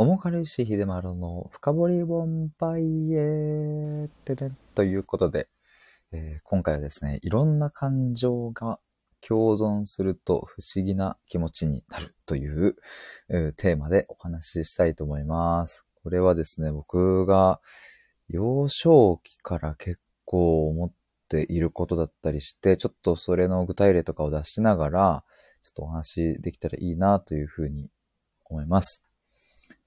おもかるし秀丸の深掘りボンバイエってね、ということで、えー今回はですね、いろんな感情が共存すると不思議な気持ちになるという、えーテーマでお話ししたいと思います。これはですね、僕が幼少期から結構思っていることだったりして、ちょっとそれの具体例とかを出しながら、ちょっとお話できたらいいなというふうに思います。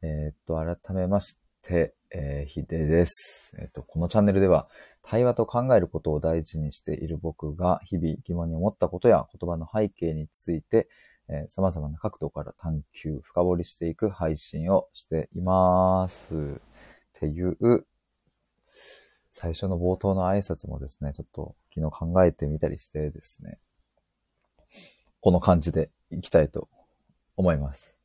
えーっと、改めまして、えー、ひでです。えーっと、このチャンネルでは、対話と考えることを大事にしている僕が、日々疑問に思ったことや言葉の背景について、えー様々な角度から探求、深掘りしていく配信をしています。っていう、最初の冒頭の挨拶もですね、ちょっと昨日考えてみたりしてですね、この感じでいきたいと思います。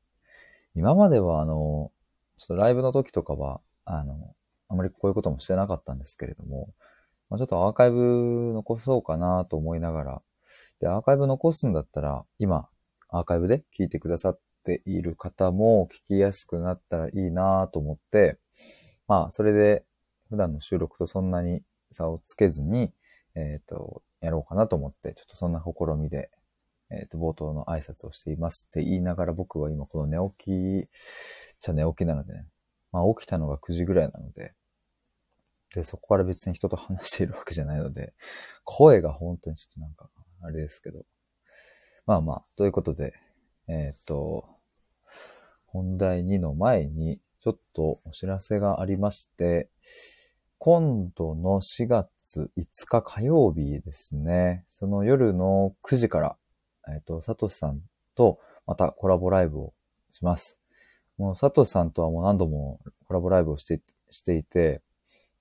今まではあの、ちょっとライブの時とかは、あの、あまりこういうこともしてなかったんですけれども、まあ、ちょっとアーカイブ残そうかなと思いながら、で、アーカイブ残すんだったら、今、アーカイブで聞いてくださっている方も聞きやすくなったらいいなと思って、まあ、それで普段の収録とそんなに差をつけずに、えっ、と、やろうかなと思って、ちょっとそんな試みで、えっ、と、冒頭の挨拶をしていますって言いながら僕は今この寝起き、じゃ寝起きなのでね、まあ起きたのが9時ぐらいなので、で、そこから別に人と話しているわけじゃないので、声が本当にちょっとなんか、あれですけど。まあまあ、ということで、えっ、と、本題2の前に、ちょっとお知らせがありまして、今度の4月5日火曜日ですね、その夜の9時から、えっ、と、サトシさんとまたコラボライブをします。もうサトシさんとはもう何度もコラボライブをしてしていて、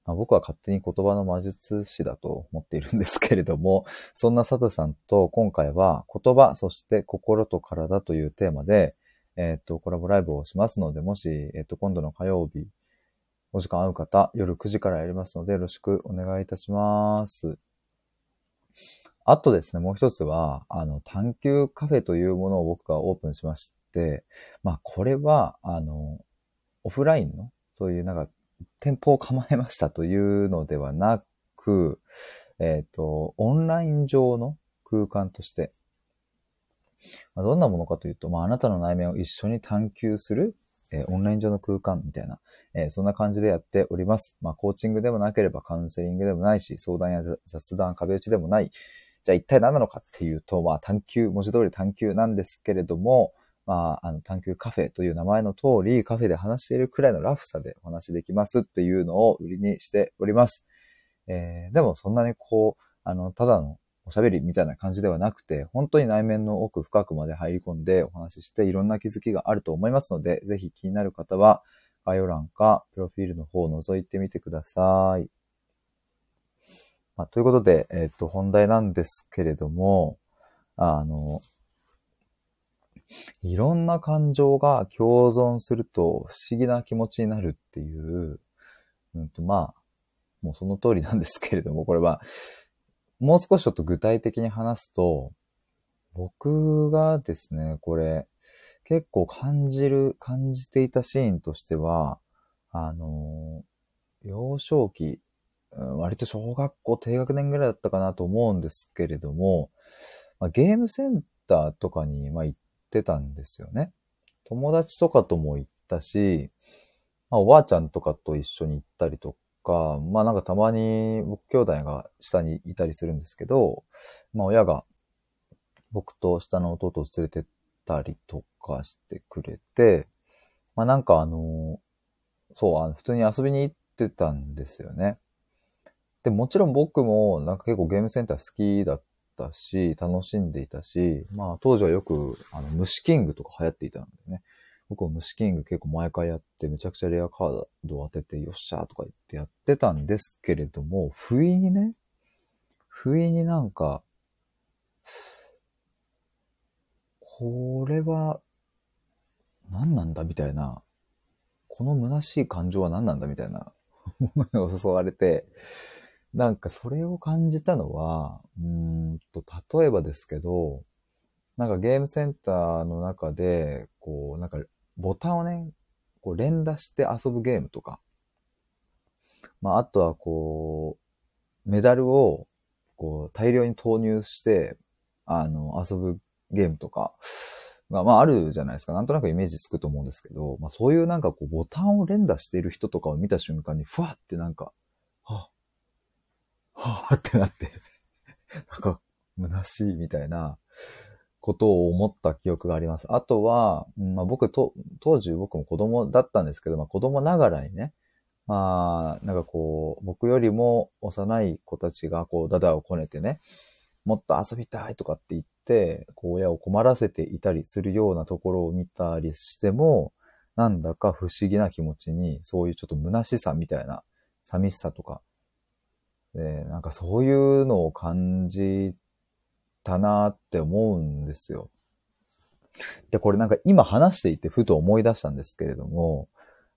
まあ、僕は勝手に言葉の魔術師だと思っているんですけれども、そんなサトシさんと今回は言葉、そして心と体というテーマで、えっ、と、コラボライブをしますので、もし、えっ、と、今度の火曜日、お時間合う方、夜9時からやりますので、よろしくお願いいたします。あとですね、もう一つは、あの、探求カフェというものを僕がオープンしまして、まあ、これは、あの、オフラインの、そういうなんか、店舗を構えましたというのではなく、えっ、と、オンライン上の空間として、まあ、どんなものかというと、まあ、あなたの内面を一緒に探求する、えーオンライン上の空間みたいな、えーそんな感じでやっております。まあ、コーチングでもなければカウンセリングでもないし、相談や雑談、壁打ちでもない。じゃあ一体何なのかっていうと、まあ、探求、文字通り探求なんですけれども、まあ、あの、探求カフェという名前の通り、カフェで話しているくらいのラフさでお話できますっていうのを売りにしております。えーでもそんなにこう、あの、ただのおしゃべりみたいな感じではなくて、本当に内面の奥深くまで入り込んでお話ししていろんな気づきがあると思いますので、ぜひ気になる方は概要欄かプロフィールの方を覗いてみてください。まあ、ということで、えっ、と、本題なんですけれども、あの、いろんな感情が共存すると不思議な気持ちになるっていう、うんと、まあ、もうその通りなんですけれども、これは、もう少しちょっと具体的に話すと、僕がですね、これ、結構感じる、感じていたシーンとしては、あの、幼少期、割と小学校低学年ぐらいだったかなと思うんですけれども、まあ、ゲームセンターとかに、ま、行ってたんですよね。友達とかとも行ったし、まあ、おばあちゃんとかと一緒に行ったりとか、まあなんかたまに僕兄弟が下にいたりするんですけど、まあ親が僕と下の弟を連れてったりとかしてくれて、まあなんかあの、そう、あの普通に遊びに行ってたんですよね。で、もちろん僕もなんか結構ゲームセンター好きだったし、楽しんでいたし、まあ当時はよくあの虫キングとか流行っていたのでね。僕も虫キング結構毎回やって、めちゃくちゃレアカードを当てて、よっしゃーとか言ってやってたんですけれども、不意にね、不意になんか、これは、何なんだみたいな、この虚しい感情は何なんだみたいな、思いを襲われて、なんかそれを感じたのは、うんと、例えばですけど、なんかゲームセンターの中で、こう、なんかボタンをね、こう連打して遊ぶゲームとか、まあ、あとはこう、メダルをこう大量に投入して、あの、遊ぶゲームとかが、まああるじゃないですか。なんとなくイメージつくと思うんですけど、まあそういうなんかこうボタンを連打している人とかを見た瞬間に、ふわってなんか、はぁってなって なんか、虚しいみたいなことを思った記憶があります。あとは、まあ僕と、当時僕も子供だったんですけど、まあ子供ながらにね、まあ、なんかこう、僕よりも幼い子たちがこう、ダダをこねてね、もっと遊びたいとかって言って、こう、親を困らせていたりするようなところを見たりしても、なんだか不思議な気持ちに、そういうちょっと虚しさみたいな、寂しさとか、で、なんかそういうのを感じたなって思うんですよ。で、これなんか今話していてふと思い出したんですけれども、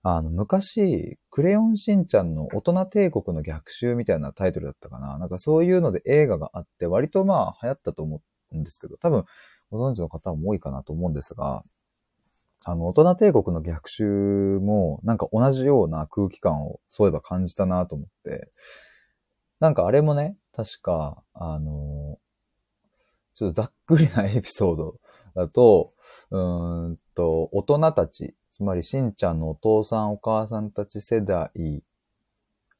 あの、昔、クレヨンしんちゃんの大人帝国の逆襲みたいなタイトルだったかな。なんかそういうので映画があって、割とまあ流行ったと思うんですけど、多分ご存知の方も多いかなと思うんですが、あの、大人帝国の逆襲もなんか同じような空気感をそういえば感じたなと思って、なんかあれもね、確か、あの、ちょっとざっくりなエピソード だと、うーんと、大人たち、つまりしんちゃんのお父さんお母さんたち世代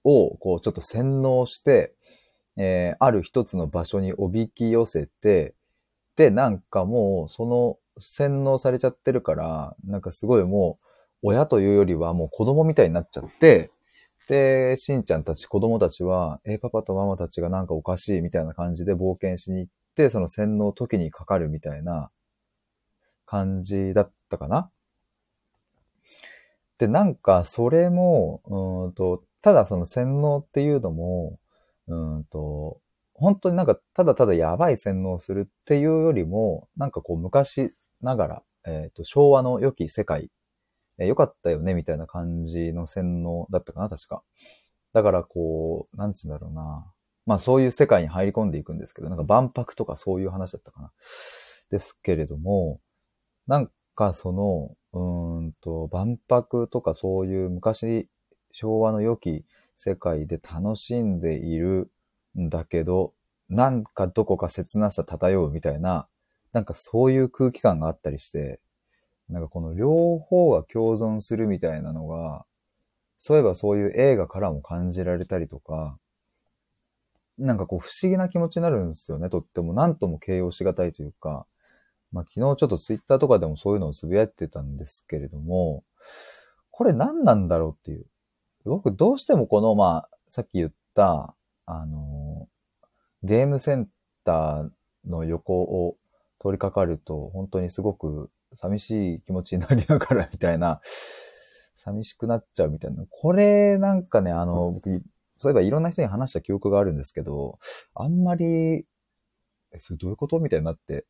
を、こう、ちょっと洗脳して、えー、ある一つの場所におびき寄せて、で、なんかもう、その、洗脳されちゃってるから、なんかすごいもう、親というよりはもう子供みたいになっちゃって、で、しんちゃんたち、子供たちは、え、パパとママたちがなんかおかしいみたいな感じで冒険しに行って、その洗脳時にかかるみたいな感じだったかな。で、なんか、それも、うんと、ただその洗脳っていうのも、うんと、本当になんか、ただただやばい洗脳するっていうよりも、なんかこう、昔ながら、えっ、ー、と、昭和の良き世界、えー、良かったよね、みたいな感じの洗脳だったかな、確か。だからこう、なんつうんだろうな。まあそういう世界に入り込んでいくんですけど、なんか万博とかそういう話だったかな。ですけれども、なんかその、うんと、万博とかそういう昔、昭和の良き世界で楽しんでいるんだけど、なんかどこか切なさ漂うみたいな、なんかそういう空気感があったりして、なんかこの両方が共存するみたいなのが、そういえばそういう映画からも感じられたりとか、なんかこう不思議な気持ちになるんですよね。とっても何とも形容しがたいというか、まあ、昨日ちょっとツイッターとかでもそういうのをつぶやいてたんですけれども、これ何なんだろうっていう。僕どうしてもこの、まあ、さっき言った、あの、ゲームセンターの横を通りかかると、本当にすごく寂しい気持ちになりながらみたいな、寂しくなっちゃうみたいな。これなんかね、あの、僕、そういえばいろんな人に話した記憶があるんですけど、あんまり、え、それどういうことみたいになって、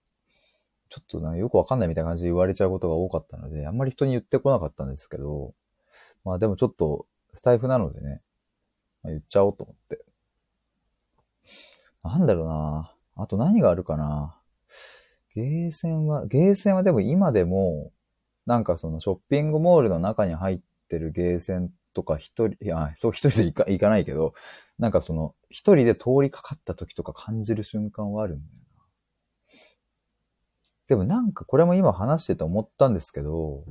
ちょっとな、よくわかんないみたいな感じで言われちゃうことが多かったので、あんまり人に言ってこなかったんですけど、まあでもちょっと、スタイフなのでね、まあ、言っちゃおうと思って。なんだろうなあと何があるかなゲーセンは、ゲーセンはでも今でも、なんかそのショッピングモールの中に入ってるゲーセンとか一人、いや、そう一人で行か行かないけど、なんかその一人で通りかかった時とか感じる瞬間はあるんだよな。でもなんかこれも今話してて思ったんですけど、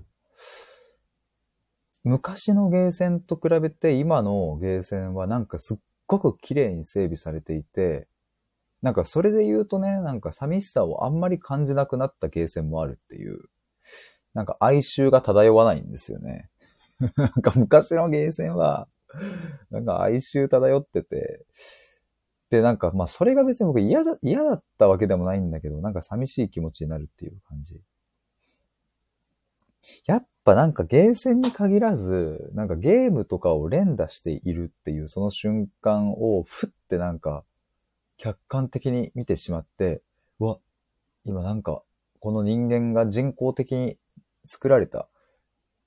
昔のゲーセンと比べて今のゲーセンはなんかすっごく綺麗に整備されていて、なんかそれで言うとね、なんか寂しさをあんまり感じなくなったゲーセンもあるっていう、なんか哀愁が漂わないんですよね。なんか昔のゲーセンは、なんか哀愁漂ってて、で、なんか、まあ、それが別に僕嫌だ、嫌だったわけでもないんだけど、なんか寂しい気持ちになるっていう感じ。やっぱなんかゲーセンに限らず、なんかゲームとかを連打しているっていうその瞬間をふってなんか客観的に見てしまって、うわ、今なんかこの人間が人工的に作られた、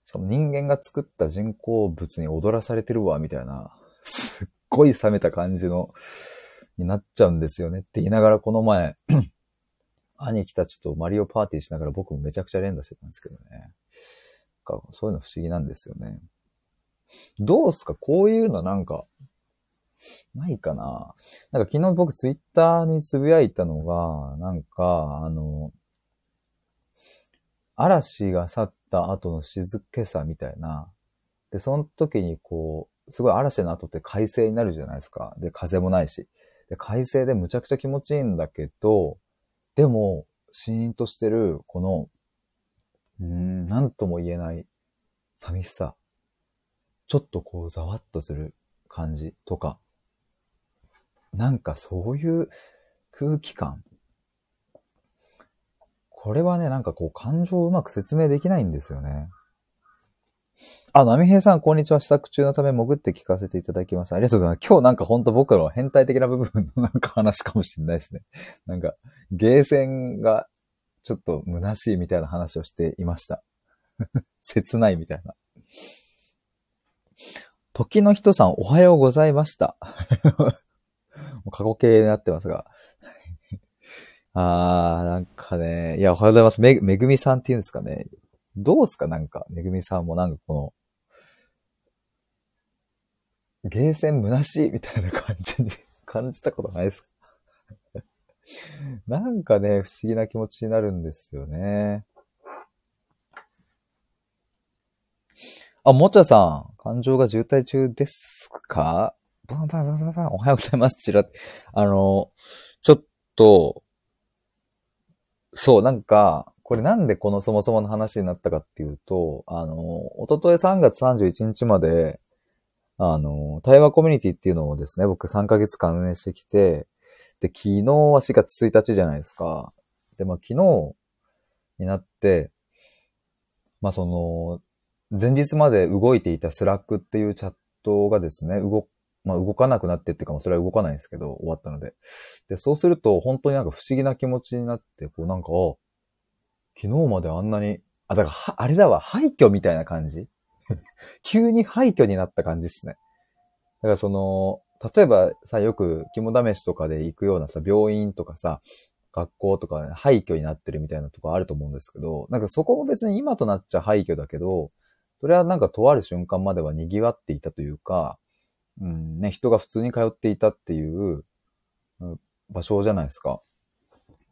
しかも人間が作った人工物に踊らされてるわ、みたいな、すっごい冷めた感じのになっちゃうんですよねって言いながらこの前 兄貴たちとマリオパーティーしながら僕もめちゃくちゃ連打してたんですけどね。そういうの不思議なんですよね。どうすか？こういうのなんか、ないかななんか昨日僕ツイッターにつぶやいたのが、なんか、あの、嵐が去った後の静けさみたいな。で、その時にこう、すごい嵐の後って快晴になるじゃないですか。で、風もないし。で、快晴でむちゃくちゃ気持ちいいんだけど、でも、シーンとしてる、この、うーん、なんとも言えない寂しさ。ちょっとこう、ざわっとする感じとか。なんかそういう空気感。これはね、なんかこう、感情をうまく説明できないんですよね。あ、波平さん、こんにちは。支度中のため潜って聞かせていただきます。ありがとうございます。今日なんかほんと僕の変態的な部分の なんか話かもしれないですね。なんか、ゲーセンがちょっと虚しいみたいな話をしていました。切ないみたいな。時の人さん、おはようございました。過去形になってますが。あー、なんかね、いや、おはようございます。め、めぐみさんって言うんですかね。どうすか？なんか、めぐみさんもなんかこの、ゲーセン虚しいみたいな感じに 感じたことないですか？なんかね、不思議な気持ちになるんですよね。あ、もちゃさん、感情が渋滞中ですか？バンバンバンバンバン、おはようございます。ちら、あの、ちょっと、そう、なんか、これなんでこのそもそもの話になったかっていうと、あの、おととい3月31日まで、あの、対話コミュニティっていうのをですね、僕3ヶ月間運営してきて、で、昨日は4月1日じゃないですか。で、まあ昨日になって、まあその、前日まで動いていた Slack っていうチャットがですね、動、まあ動かなくなってっていうか、それは動かないんですけど、終わったので。で、そうすると本当になんか不思議な気持ちになって、こうなんか、昨日まであんなに、あ、だから、あれだわ、廃墟みたいな感じ？急に廃墟になった感じっすね。だからその、例えばさ、よく肝試しとかで行くようなさ、病院とかさ、学校とか廃墟になってるみたいなとこあると思うんですけど、なんかそこも別に今となっちゃ廃墟だけど、それはなんかとある瞬間までは賑わっていたというか、うんね、人が普通に通っていたっていう場所じゃないですか。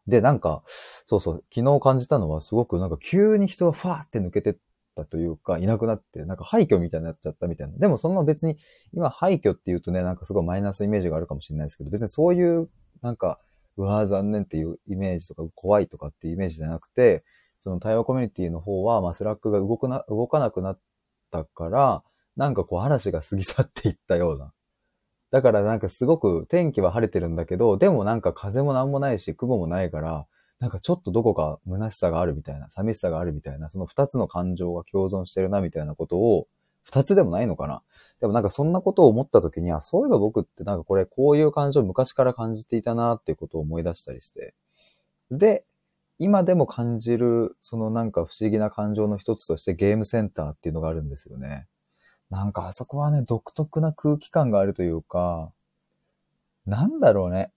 で、なんか、そうそう、昨日感じたのはすごくなんか急に人がファーって抜けてったというか、いなくなって、なんか廃墟みたいになっちゃったみたいな。でもその別に、今廃墟って言うとね、なんかすごいマイナスイメージがあるかもしれないですけど、別にそういう、なんか、うわー残念っていうイメージとか、怖いとかっていうイメージじゃなくて、その対話コミュニティの方は、まあ、 Slack が動くな、動かなくなったから、なんかこう嵐が過ぎ去っていったような。だからなんかすごく天気は晴れてるんだけど、でもなんか風もなんもないし、雲もないから、なんかちょっとどこか虚しさがあるみたいな、寂しさがあるみたいな、その二つの感情が共存してるなみたいなことを、二つでもないのかなでもなんかそんなことを思った時には、そういえば僕ってなんかこれこういう感情昔から感じていたなっていうことを思い出したりして。で、今でも感じる、そのなんか不思議な感情の一つとしてゲームセンターっていうのがあるんですよね。なんかあそこはね、独特な空気感があるというか、なんだろうね。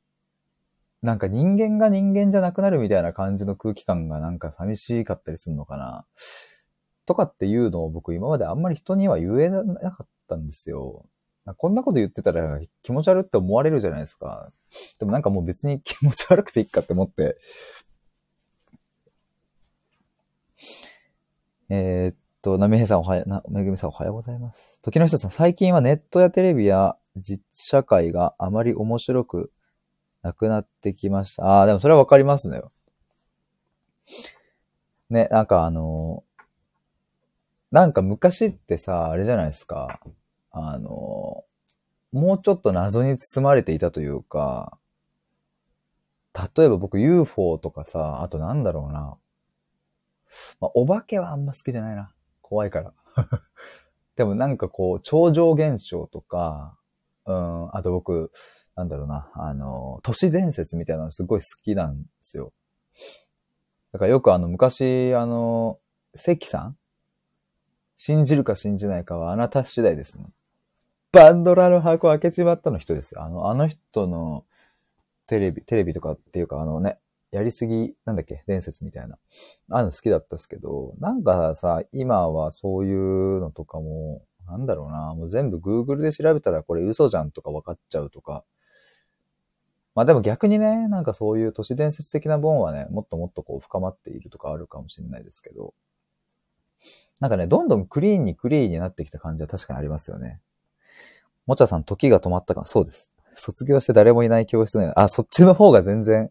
なんか人間が人間じゃなくなるみたいな感じの空気感がなんか寂しかったりするのかな。とかっていうのを僕今まであんまり人には言えなかったんですよ。こんなこと言ってたら気持ち悪って思われるじゃないですか。でもなんかもう別に 気持ち悪くていいかって思って。えー、っと、なめへさんおはよう、な、めぐみさんおはようございます。時の人さん、最近はネットやテレビや実社会があまり面白くなくなってきました。ああ、でもそれはわかりますね。ね、なんかあの、なんか昔ってさ、あれじゃないですか。あの、もうちょっと謎に包まれていたというか、例えば僕 UFO とかさ、あとなんだろうな。まあ、お化けはあんま好きじゃないな。怖いから。でもなんかこう、超常現象とか、うん、あと僕、なんだろうな、あの、都市伝説みたいなのすごい好きなんですよ。だからよくあの、昔、あの、関さん？信じるか信じないかはあなた次第ですね。バンドラの箱開けちまったの人ですよ。あの、あの人のテレビ、テレビとかっていうかあのね、やりすぎ、なんだっけ、伝説みたいな。あの好きだったっすけど、なんかさ、今はそういうのとかも、なんだろうな、もう全部 Google で調べたらこれ嘘じゃんとか分かっちゃうとか。まあでも逆にね、なんかそういう都市伝説的な本はね、もっともっとこう深まっているとかあるかもしれないですけど、なんかね、どんどんクリーンにクリーンになってきた感じは確かにありますよね。もちゃさん、時が止まったかそうです。卒業して誰もいない教室のあ、そっちの方が全然、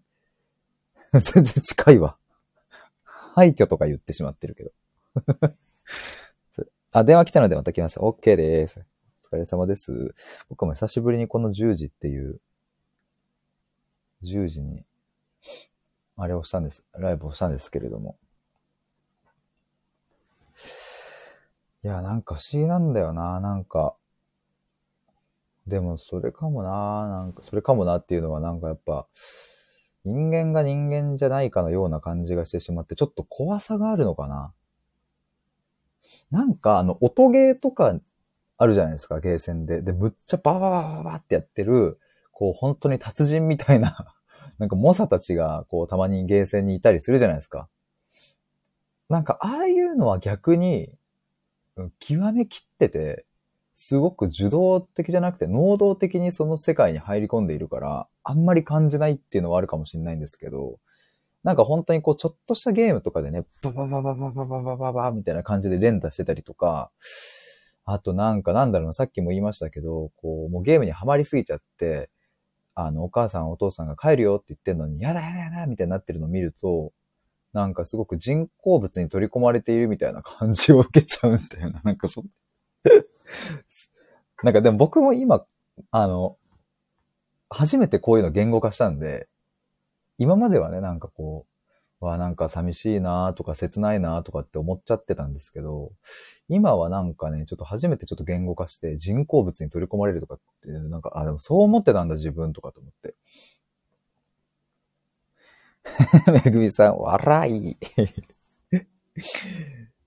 全然近いわ。廃墟とか言ってしまってるけど。あ、電話来たのでまた来ます。OK です。お疲れ様です。僕も久しぶりにこの10時っていう、10時に、あれをしたんです。ライブをしたんですけれども。いや、なんか不思議なんだよな。なんか、でもそれかもな。なんか、それかもなっていうのはなんかやっぱ、人間が人間じゃないかのような感じがしてしまって、ちょっと怖さがあるのかな？なんか、あの、音ゲーとかあるじゃないですか、ゲーセンで。で、むっちゃバーババババってやってる、こう、本当に達人みたいな なんか、猛者たちが、こう、たまにゲーセンにいたりするじゃないですか。なんか、ああいうのは逆に、極めきってて、すごく受動的じゃなくて、能動的にその世界に入り込んでいるから、あんまり感じないっていうのはあるかもしれないんですけど、なんか本当にこう、ちょっとしたゲームとかでね、ババババババババババみたいな感じで連打してたりとか、あとなんかなんだろうな、さっきも言いましたけど、こう、もうゲームにはまりすぎちゃって、あの、お母さんお父さんが帰るよって言ってんのに、やだやだやだみたいになってるのを見ると、なんかすごく人工物に取り込まれているみたいな感じを受けちゃうんだよな。なんかそ、なんかでも僕も今、あの、初めてこういうの言語化したんで、今まではね、なんかこう、わ、なんか寂しいなとか切ないなとかって思っちゃってたんですけど、今はなんかね、ちょっと初めてちょっと言語化して人工物に取り込まれるとかって、なんか、あ、でもそう思ってたんだ自分とかと思って。めぐみさん、笑い。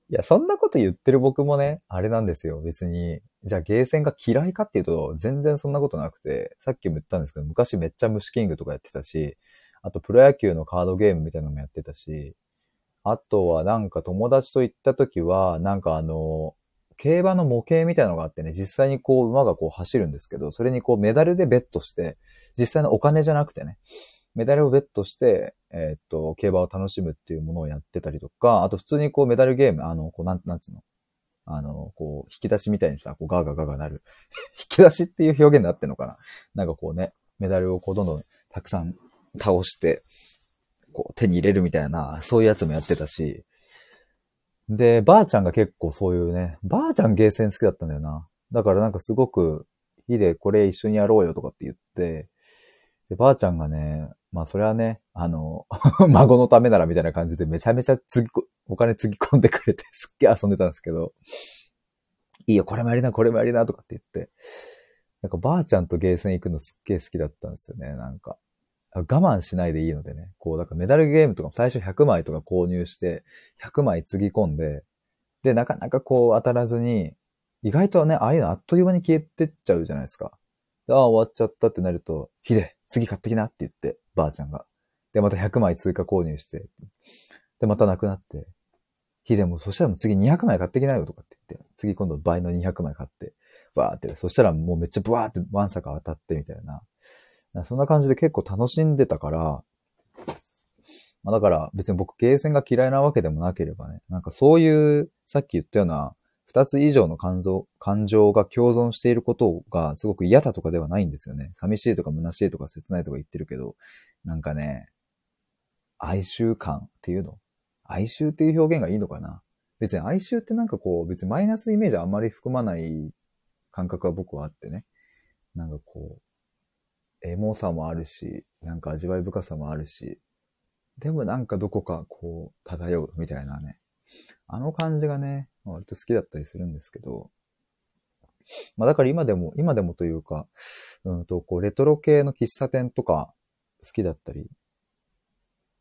いや、そんなこと言ってる僕もね、あれなんですよ。別に、じゃあゲーセンが嫌いかっていうと、全然そんなことなくて、さっきも言ったんですけど、昔めっちゃ虫キングとかやってたし、あとプロ野球のカードゲームみたいなのもやってたし、あとはなんか友達と行った時は、なんかあの、競馬の模型みたいなのがあってね、実際にこう馬がこう走るんですけど、それにこうメダルでベットして、実際のお金じゃなくてね、メダルをベットして、えー、っと、競馬を楽しむっていうものをやってたりとか、あと普通にこうメダルゲーム、あの、こうなん、なんつうの？あの、こう、引き出しみたいにさ、こうガーガーガーガーなる。引き出しっていう表現であってんのかな？なんかこうね、メダルをこうどんどんたくさん倒して、こう手に入れるみたいな、そういうやつもやってたし、で、ばあちゃんが結構そういうね、ばあちゃんゲーセン好きだったんだよな。だからなんかすごく、いいでこれ一緒にやろうよとかって言って、で、ばあちゃんがね、まあそれはね、あの、孫のためならみたいな感じでめちゃめちゃつぎ、お金つぎ込んでくれてすっげえ遊んでたんですけど、いいよ、これもやりな、これもやりなとかって言って、なんかばあちゃんとゲーセン行くのすっげえ好きだったんですよね、なんか。我慢しないでいいのでね。こう、だからメダルゲームとかも最初100枚とか購入して、100枚つぎ込んで、で、なかなかこう当たらずに、意外とね、ああいうのあっという間に消えてっちゃうじゃないですか。ああ、終わっちゃったってなると、ひで、次買ってきなって言って、ばあちゃんが。で、また100枚追加購入して、で、またなくなって、ひでも、そしたらもう次200枚買ってきなよとかって言って、次今度倍の200枚買って、バーって、そしたらもうめっちゃブワーってワンサカ当たってみたいな。そんな感じで結構楽しんでたから、まあ、だから別に僕ゲーセンが嫌いなわけでもなければね、なんかそういうさっき言ったような二つ以上の感情感情が共存していることがすごく嫌だとかではないんですよね。寂しいとか虚しいとか切ないとか言ってるけど、なんかね、哀愁感っていうの？哀愁っていう表現がいいのかな？別に哀愁ってなんかこう、別にマイナスイメージあんまり含まない感覚は僕はあってね。なんかこう、エモさもあるし、なんか味わい深さもあるし、でもなんかどこかこう漂うみたいなね。あの感じがね、割と好きだったりするんですけど、まあだから今でも、今でもというか、うんと、こうレトロ系の喫茶店とか好きだったり、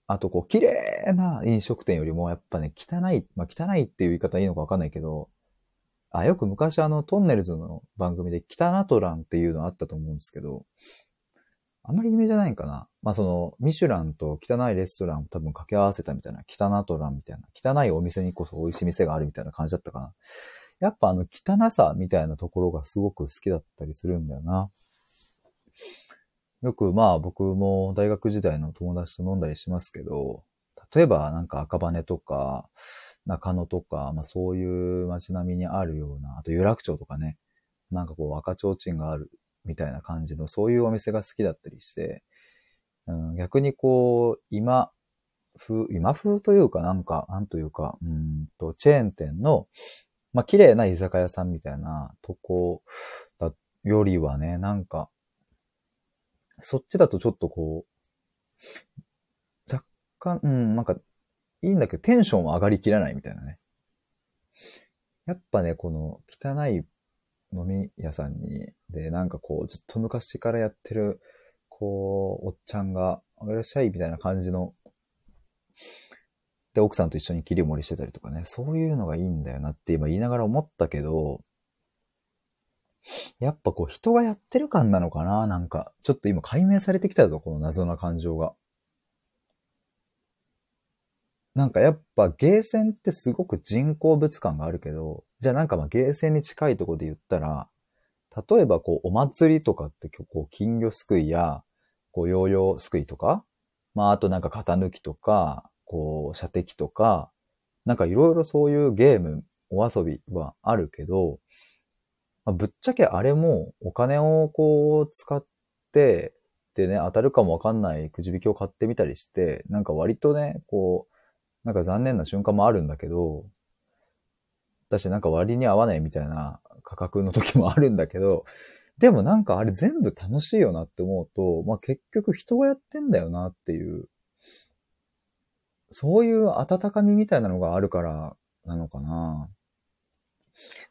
あとこう綺麗な飲食店よりもやっぱね、汚い、まあ汚いっていう言い方いいのかわかんないけど、あ、よく昔あのトンネルズの番組で汚トランっていうのあったと思うんですけど、あんまり有名じゃないんかな。まあその、ミシュランと汚いレストランを多分掛け合わせたみたいな、汚トランみたいな、汚いお店にこそ美味しい店があるみたいな感じだったかな。やっぱあの汚さみたいなところがすごく好きだったりするんだよな。よくまあ僕も大学時代の友達と飲んだりしますけど、例えばなんか赤羽とか中野とか、まあそういう街並みにあるような、あと有楽町とかね、なんかこう赤ちょうちんがあるみたいな感じのそういうお店が好きだったりして、うん、逆にこう、今風、今風というかなんか、なんというか、うんと、チェーン店の、まあ綺麗な居酒屋さんみたいなとこだよりはね、なんか、そっちだとちょっとこう、若干、うん、なんか、いいんだけど、テンションは上がりきらないみたいなね。やっぱね、この汚い飲み屋さんに、で、なんかこう、ずっと昔からやってる、こう、おっちゃんが、いらっしゃいみたいな感じの、で、奥さんと一緒に切り盛りしてたりとかね、そういうのがいいんだよなって今言いながら思ったけど、やっぱこう人がやってる感なのかななんか、ちょっと今解明されてきたぞ、この謎な感情が。なんかやっぱゲーセンってすごく人工物感があるけど、じゃあなんかまあゲーセンに近いとこで言ったら、例えばこうお祭りとかってこう金魚すくいや、こうヨーヨーすくいとか、まああとなんか型抜きとか、こう射的とか、なんかいろいろそういうゲーム、お遊びはあるけど、まあ、ぶっちゃけあれもお金をこう使って、でね、当たるかもわかんないくじ引きを買ってみたりして、なんか割とね、こう、なんか残念な瞬間もあるんだけど、私なんか割に合わないみたいな価格の時もあるんだけど、でもなんかあれ全部楽しいよなって思うと、まあ結局人がやってんだよなっていう、そういう温かみみたいなのがあるからなのかな。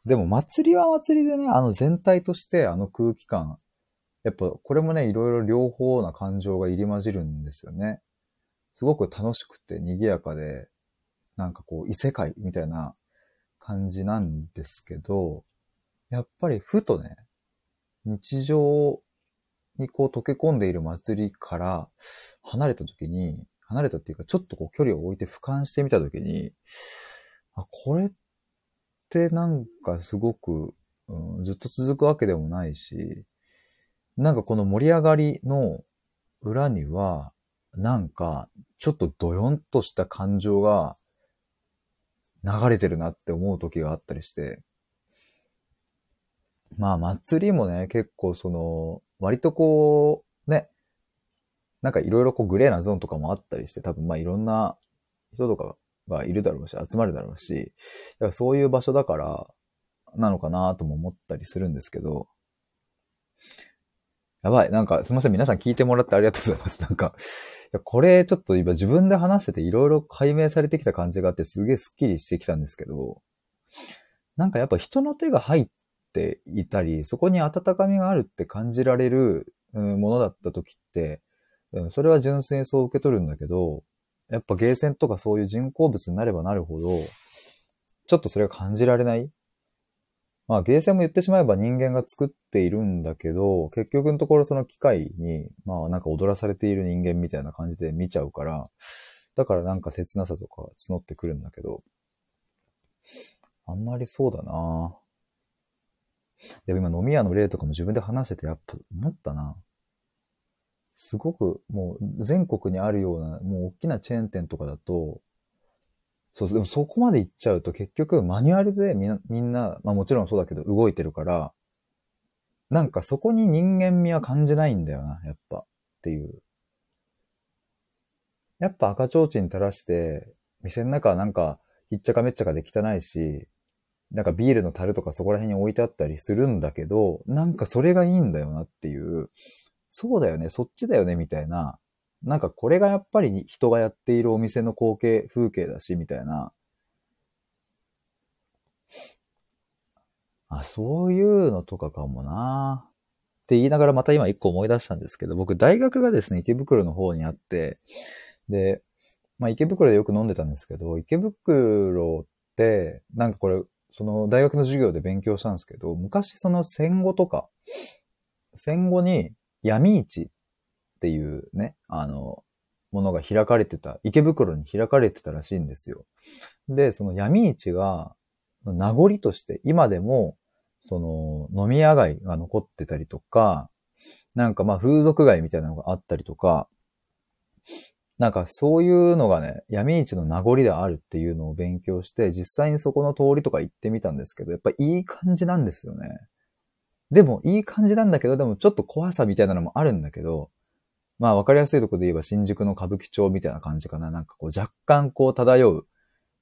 でも祭りは祭りでね、あの全体としてあの空気感、やっぱこれもね、いろいろ両方な感情が入り混じるんですよね。すごく楽しくて賑やかで、なんかこう異世界みたいな感じなんですけど、やっぱりふとね、日常にこう溶け込んでいる祭りから離れた時に、離れたっていうかちょっとこう距離を置いて俯瞰してみた時に、あ、これってなんかすごく、うん、ずっと続くわけでもないし、なんかこの盛り上がりの裏には、なんか、ちょっとドヨンとした感情が流れてるなって思う時があったりして。まあ、祭りもね、結構その、割とこう、ね、なんかいろいろこうグレーなゾーンとかもあったりして、多分まあいろんな人とかがいるだろうし、集まるだろうし、だからそういう場所だから、なのかなとも思ったりするんですけど、やばい。なんか、すみません。皆さん聞いてもらってありがとうございます。なんか、いや、これちょっと今自分で話してていろいろ解明されてきた感じがあってすげえスッキリしてきたんですけど、なんかやっぱ人の手が入っていたり、そこに温かみがあるって感じられるものだった時って、それは純粋にそう受け取るんだけど、やっぱゲーセンとかそういう人工物になればなるほど、ちょっとそれが感じられないまあ、ゲーセンも言ってしまえば人間が作っているんだけど、結局のところその機械に、まあなんか踊らされている人間みたいな感じで見ちゃうから、だからなんか切なさとか募ってくるんだけど、あんまりそうだな。でも今飲み屋の例とかも自分で話しててやっぱ思ったな。すごくもう全国にあるような、もう大きなチェーン店とかだと、そう、でもそこまで行っちゃうと結局マニュアルでみんな、みんな、まあもちろんそうだけど動いてるから、なんかそこに人間味は感じないんだよな、やっぱ。っていう。やっぱ赤ちょうちん垂らして、店の中はなんか、ひっちゃかめっちゃかで汚いし、なんかビールの樽とかそこら辺に置いてあったりするんだけど、なんかそれがいいんだよなっていう、そうだよね、そっちだよね、みたいな、なんかこれがやっぱり人がやっているお店の光景、風景だし、みたいな。あ、そういうのとかかもなって言いながらまた今一個思い出したんですけど、僕大学がですね、池袋の方にあって、で、まあ池袋でよく飲んでたんですけど、池袋って、なんかこれ、その大学の授業で勉強したんですけど、昔その戦後とか、戦後に闇市っていうね、あの、ものが開かれてた、池袋に開かれてたらしいんですよ。で、その闇市が、名残として今でも、その飲み屋街が残ってたりとか、なんかまあ風俗街みたいなのがあったりとか、なんかそういうのがね、闇市の名残であるっていうのを勉強して、実際にそこの通りとか行ってみたんですけど、やっぱいい感じなんですよね。でもいい感じなんだけど、でもちょっと怖さみたいなのもあるんだけど、まあわかりやすいとこで言えば新宿の歌舞伎町みたいな感じかな。なんかこう若干こう漂う、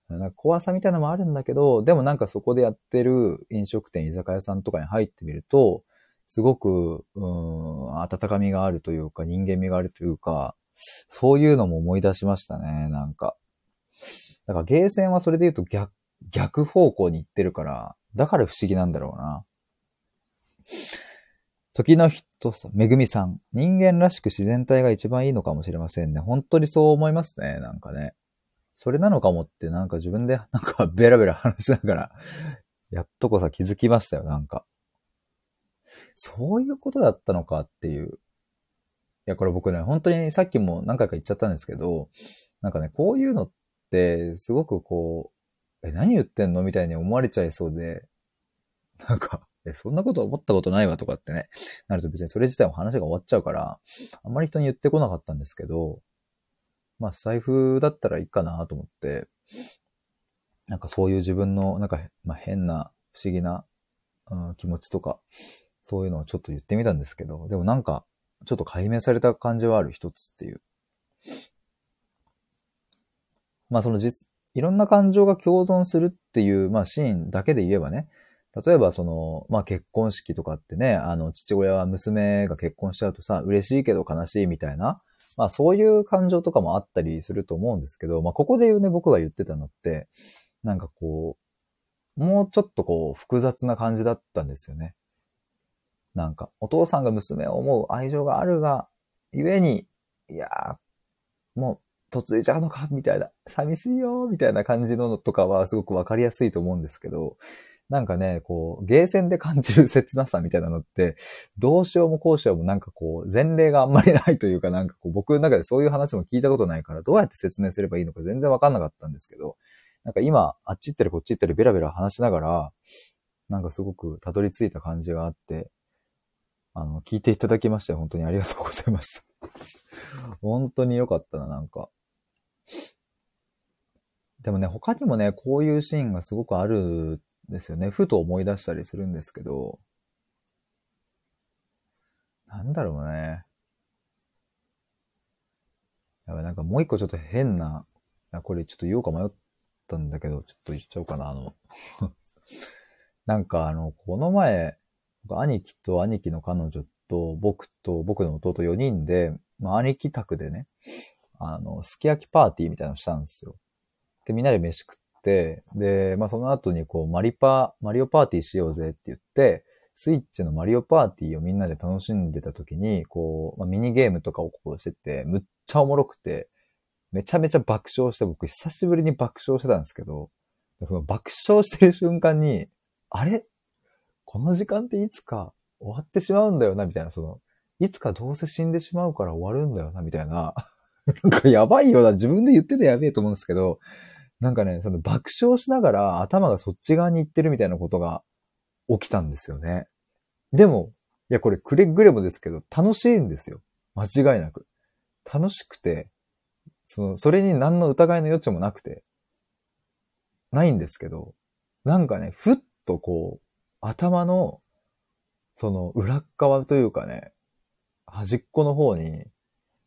なんか怖さみたいなのもあるんだけど、でもなんかそこでやってる飲食店、居酒屋さんとかに入ってみると、すごく、うん、温かみがあるというか、人間味があるというか、そういうのも思い出しましたね、なんか。だからゲーセンはそれで言うと逆、逆方向に行ってるから、だから不思議なんだろうな。時の人さ、めぐみさん。人間らしく自然体が一番いいのかもしれませんね。本当にそう思いますね、なんかね。それなのかもってなんか自分で なんかベラベラ話しながらやっとこさ気づきましたよ、なんか。そういうことだったのかっていう。いや、これ僕ね、本当にさっきも何回か言っちゃったんですけど、なんかね、こういうのって、すごくこう、え、何言ってんの？みたいに思われちゃいそうで、なんか、え、そんなこと思ったことないわとかってね、なると別にそれ自体も話が終わっちゃうから、あんまり人に言ってこなかったんですけど、まあ財布だったらいいかなと思って、なんかそういう自分の、なんか、まあ、変な、不思議な、うん、気持ちとか、そういうのをちょっと言ってみたんですけど、でもなんか、ちょっと解明された感じはある一つっていう。まあその実、いろんな感情が共存するっていう、まあシーンだけで言えばね、例えばその、まあ結婚式とかってね、あの、父親は娘が結婚しちゃうとさ、嬉しいけど悲しいみたいな、まあそういう感情とかもあったりすると思うんですけど、まあここで言うね、僕が言ってたのって、なんかこう、もうちょっとこう複雑な感じだったんですよね。なんか、お父さんが娘を思う愛情があるが、ゆえに、いやー、もう、嫁いちゃうのかみたいな、寂しいよみたいな感じのとかはすごくわかりやすいと思うんですけど、なんかね、こう、ゲーセンで感じる切なさみたいなのって、どうしようもこうしようもなんかこう、前例があんまりないというか、なんかこう、僕の中でそういう話も聞いたことないから、どうやって説明すればいいのか全然わかんなかったんですけど、なんか今、あっち行ったりこっち行ったりベラベラ話しながら、なんかすごくたどり着いた感じがあって、あの、聞いていただきまして本当にありがとうございました。本当に良かったな、なんか。でもね、他にもね、こういうシーンがすごくあるですよね。ふと思い出したりするんですけど、なんだろうね。やばい、なんかもう一個ちょっと変な、これちょっと言おうか迷ったんだけど、ちょっと言っちゃおうかな、あの なんかあの、この前、兄貴と兄貴の彼女と僕と僕の弟4人で、まあ、兄貴宅でね、あの、すき焼きパーティーみたいなのしたんですよ。で、みんなで飯食って、で、まあ、その後にこう、マリパ、マリオパーティーしようぜって言って、スイッチのマリオパーティーをみんなで楽しんでた時に、こう、まあ、ミニゲームとかをこうしてて、むっちゃおもろくて、めちゃめちゃ爆笑して、僕久しぶりに爆笑してたんですけど、その爆笑してる瞬間に、あれ？この時間っていつか終わってしまうんだよな、みたいな、その、いつかどうせ死んでしまうから終わるんだよな、みたいな。なんかやばいよな、自分で言っててやべえと思うんですけど、なんかね、その爆笑しながら頭がそっち側に行ってるみたいなことが起きたんですよね。でも、いや、これくれぐれもですけど、楽しいんですよ。間違いなく。楽しくて、その、それに何の疑いの余地もなくて、ないんですけど、なんかね、ふっとこう、頭の、その裏側というかね、端っこの方に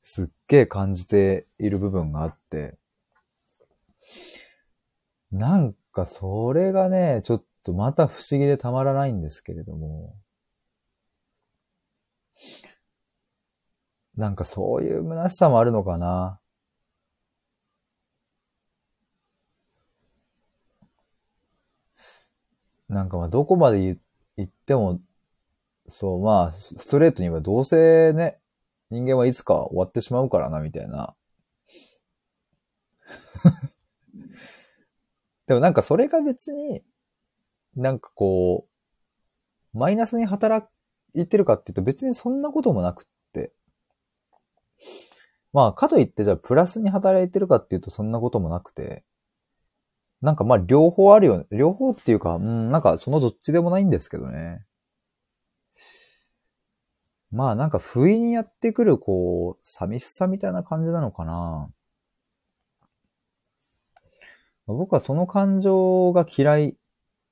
すっげえ感じている部分があって、なんかそれがね、ちょっとまた不思議でたまらないんですけれども、なんかそういう虚しさもあるのかな。なんかまあどこまで言っても、そうまあ、ストレートにはどうせね、人間はいつか終わってしまうからな、みたいな。でもなんかそれが別に、なんかこう、マイナスに働いてるかっていうと別にそんなこともなくって。まあ、かといってじゃあプラスに働いてるかっていうとそんなこともなくて、なんかまあ両方あるよね。両方っていうか、うん、なんかそのどっちでもないんですけどね。まあなんか不意にやってくるこう、寂しさみたいな感じなのかな。僕はその感情が嫌い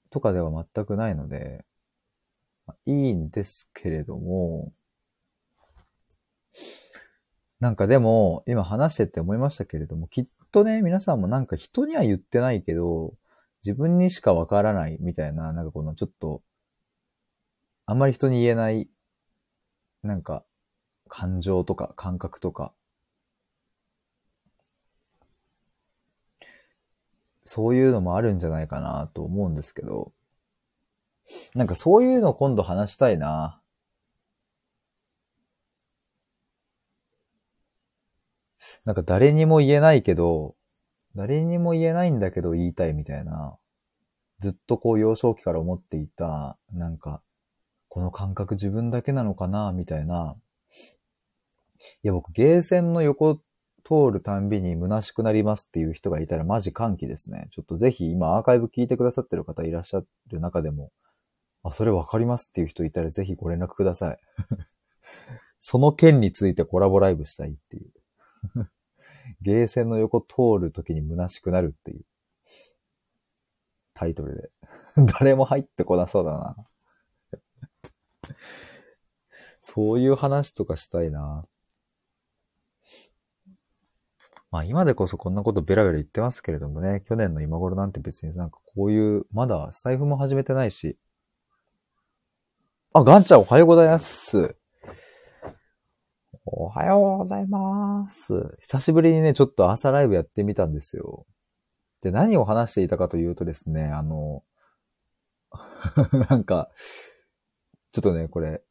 とかでは全くないので、いいんですけれども、なんかでも、今話してて思いましたけれども、きっとね、皆さんもなんか人には言ってないけど、自分にしかわからないみたいな、なんかこのちょっと、あんまり人に言えない、なんか、感情とか感覚とか、そういうのもあるんじゃないかなと思うんですけど、なんかそういうの今度話したいな。なんか誰にも言えないけど、誰にも言えないんだけど言いたいみたいな、ずっとこう幼少期から思っていた、なんか、この感覚自分だけなのかな、みたいな。いや、僕、ゲーセンの横通るたんびに虚しくなりますっていう人がいたらマジ歓喜ですね。ちょっとぜひ今アーカイブ聞いてくださってる方いらっしゃる中でも、あ、それわかりますっていう人いたらぜひご連絡ください。その件についてコラボライブしたいっていう。ゲーセンの横通るときに虚しくなるっていうタイトルで。誰も入ってこなそうだな。そういう話とかしたいな。まあ今でこそこんなことベラベラ言ってますけれどもね、去年の今頃なんて別になんかこういう、まだスタイフも始めてないし。あ、ガンちゃんおはようございます。おはようございます。久しぶりにね、ちょっと朝ライブやってみたんですよ。で、何を話していたかというとですね、あの、なんか、ちょっとね、これ、